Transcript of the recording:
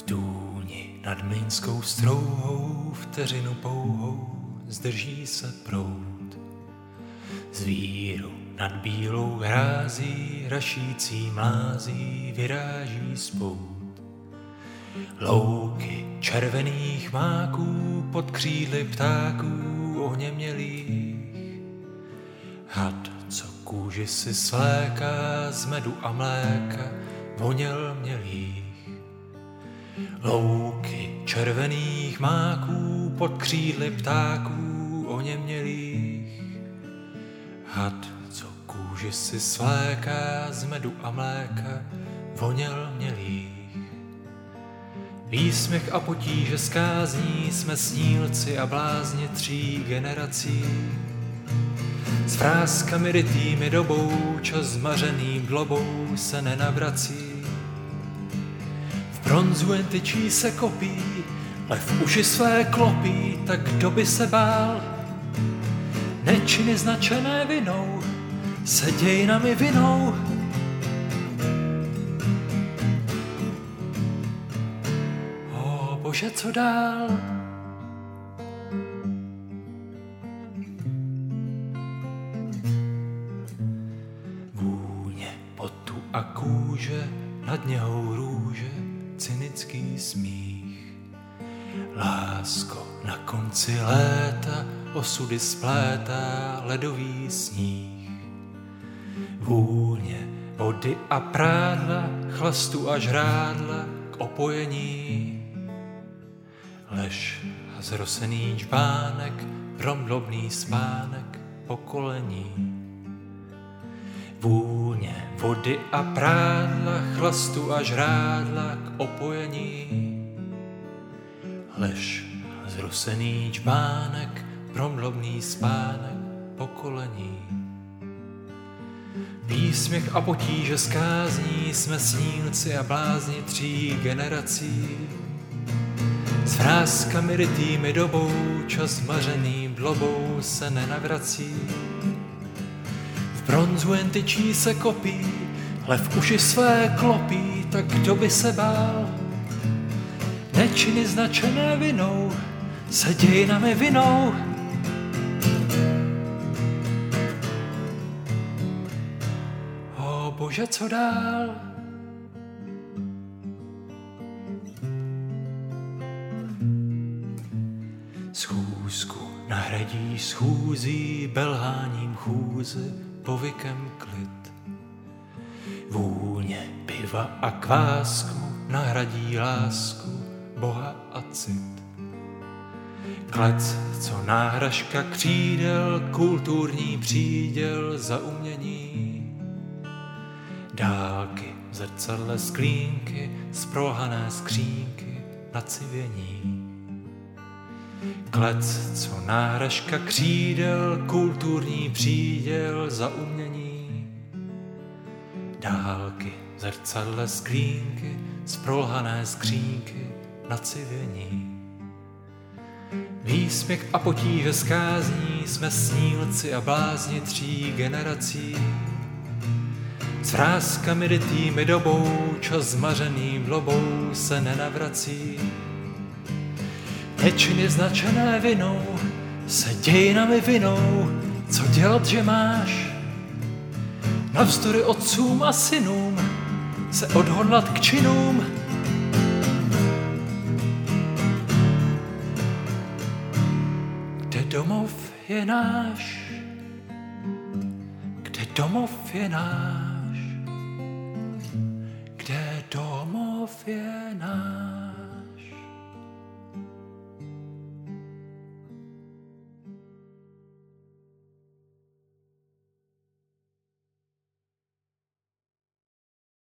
V tůni nad mlínskou strouhou vteřinu pouhou zdrží se prout. Z víru nad bílou hrází rašící mlází vyráží spout. Louky červených máků pod křídly ptáků ohněmělých. Had, co kůži si sléká z medu a mléka, voněl mělých. Louky červených máků pod křídly ptáků oněmělých. Had, co kůži si sléká z medu a mléka, voněl mělých. Výsměch a potíže skázní jsme snílci a blázni tří generací. S frázkami rytými dobou, čas zmařeným globou se nenavrací. V bronzu jen tyčí se kopí, lev uši své klopí, tak kdo by se bál? Nečiny značené vinou se dějinami vinou. O bože, co dál? Vůně potu a kůže, nad něhou růže, cynický smích. Lásko na konci léta, osudy splétá ledový sníh. Vůně vody a prádla, chlastu a žrádla k opojení. Lež a zrosený čbánek, promdlobný spánek pokolení. Vůně vody a prádla, chlastu a žrádla k opojení. Lež a zrosený čbánek, promdlobný spánek pokolení. Výsměch a potíže skázní jsme snílci a blázni tří generací. S frázkami rytými dobou, čas mařený blobou se nenavrací. V bronzu jen tyčí se kopí, lev uši své klopí, tak kdo by se bál? Nečiny značené vinou se dějinami vinou. O bože, co dál? Schůzku nahradí schůzí, belháním chůzy, povykem klid. Vůně piva a kvásku nahradí lásku, boha a cit. Klec, co náhražka křídel, kulturní příděl za umění. Dálky, zrcadle sklínky, sprohané skřínky na civění. Klec, co náhražka křídel, kulturní příděl za umění. Dálky, zrcadle sklínky, sprolhané skřínky na civění. Výsměch a potíže skázní jsme snílci a blázni tří generací. S frázkami rytými dobou, čas zmařeným lobou se nenavrací. Nečiny značené vinou se dějinami vinou, co dělat, že máš? Navzdory otcům a synům se odhodlat k činům. Kde domov je náš? Kde domov je náš? Kde domov je náš?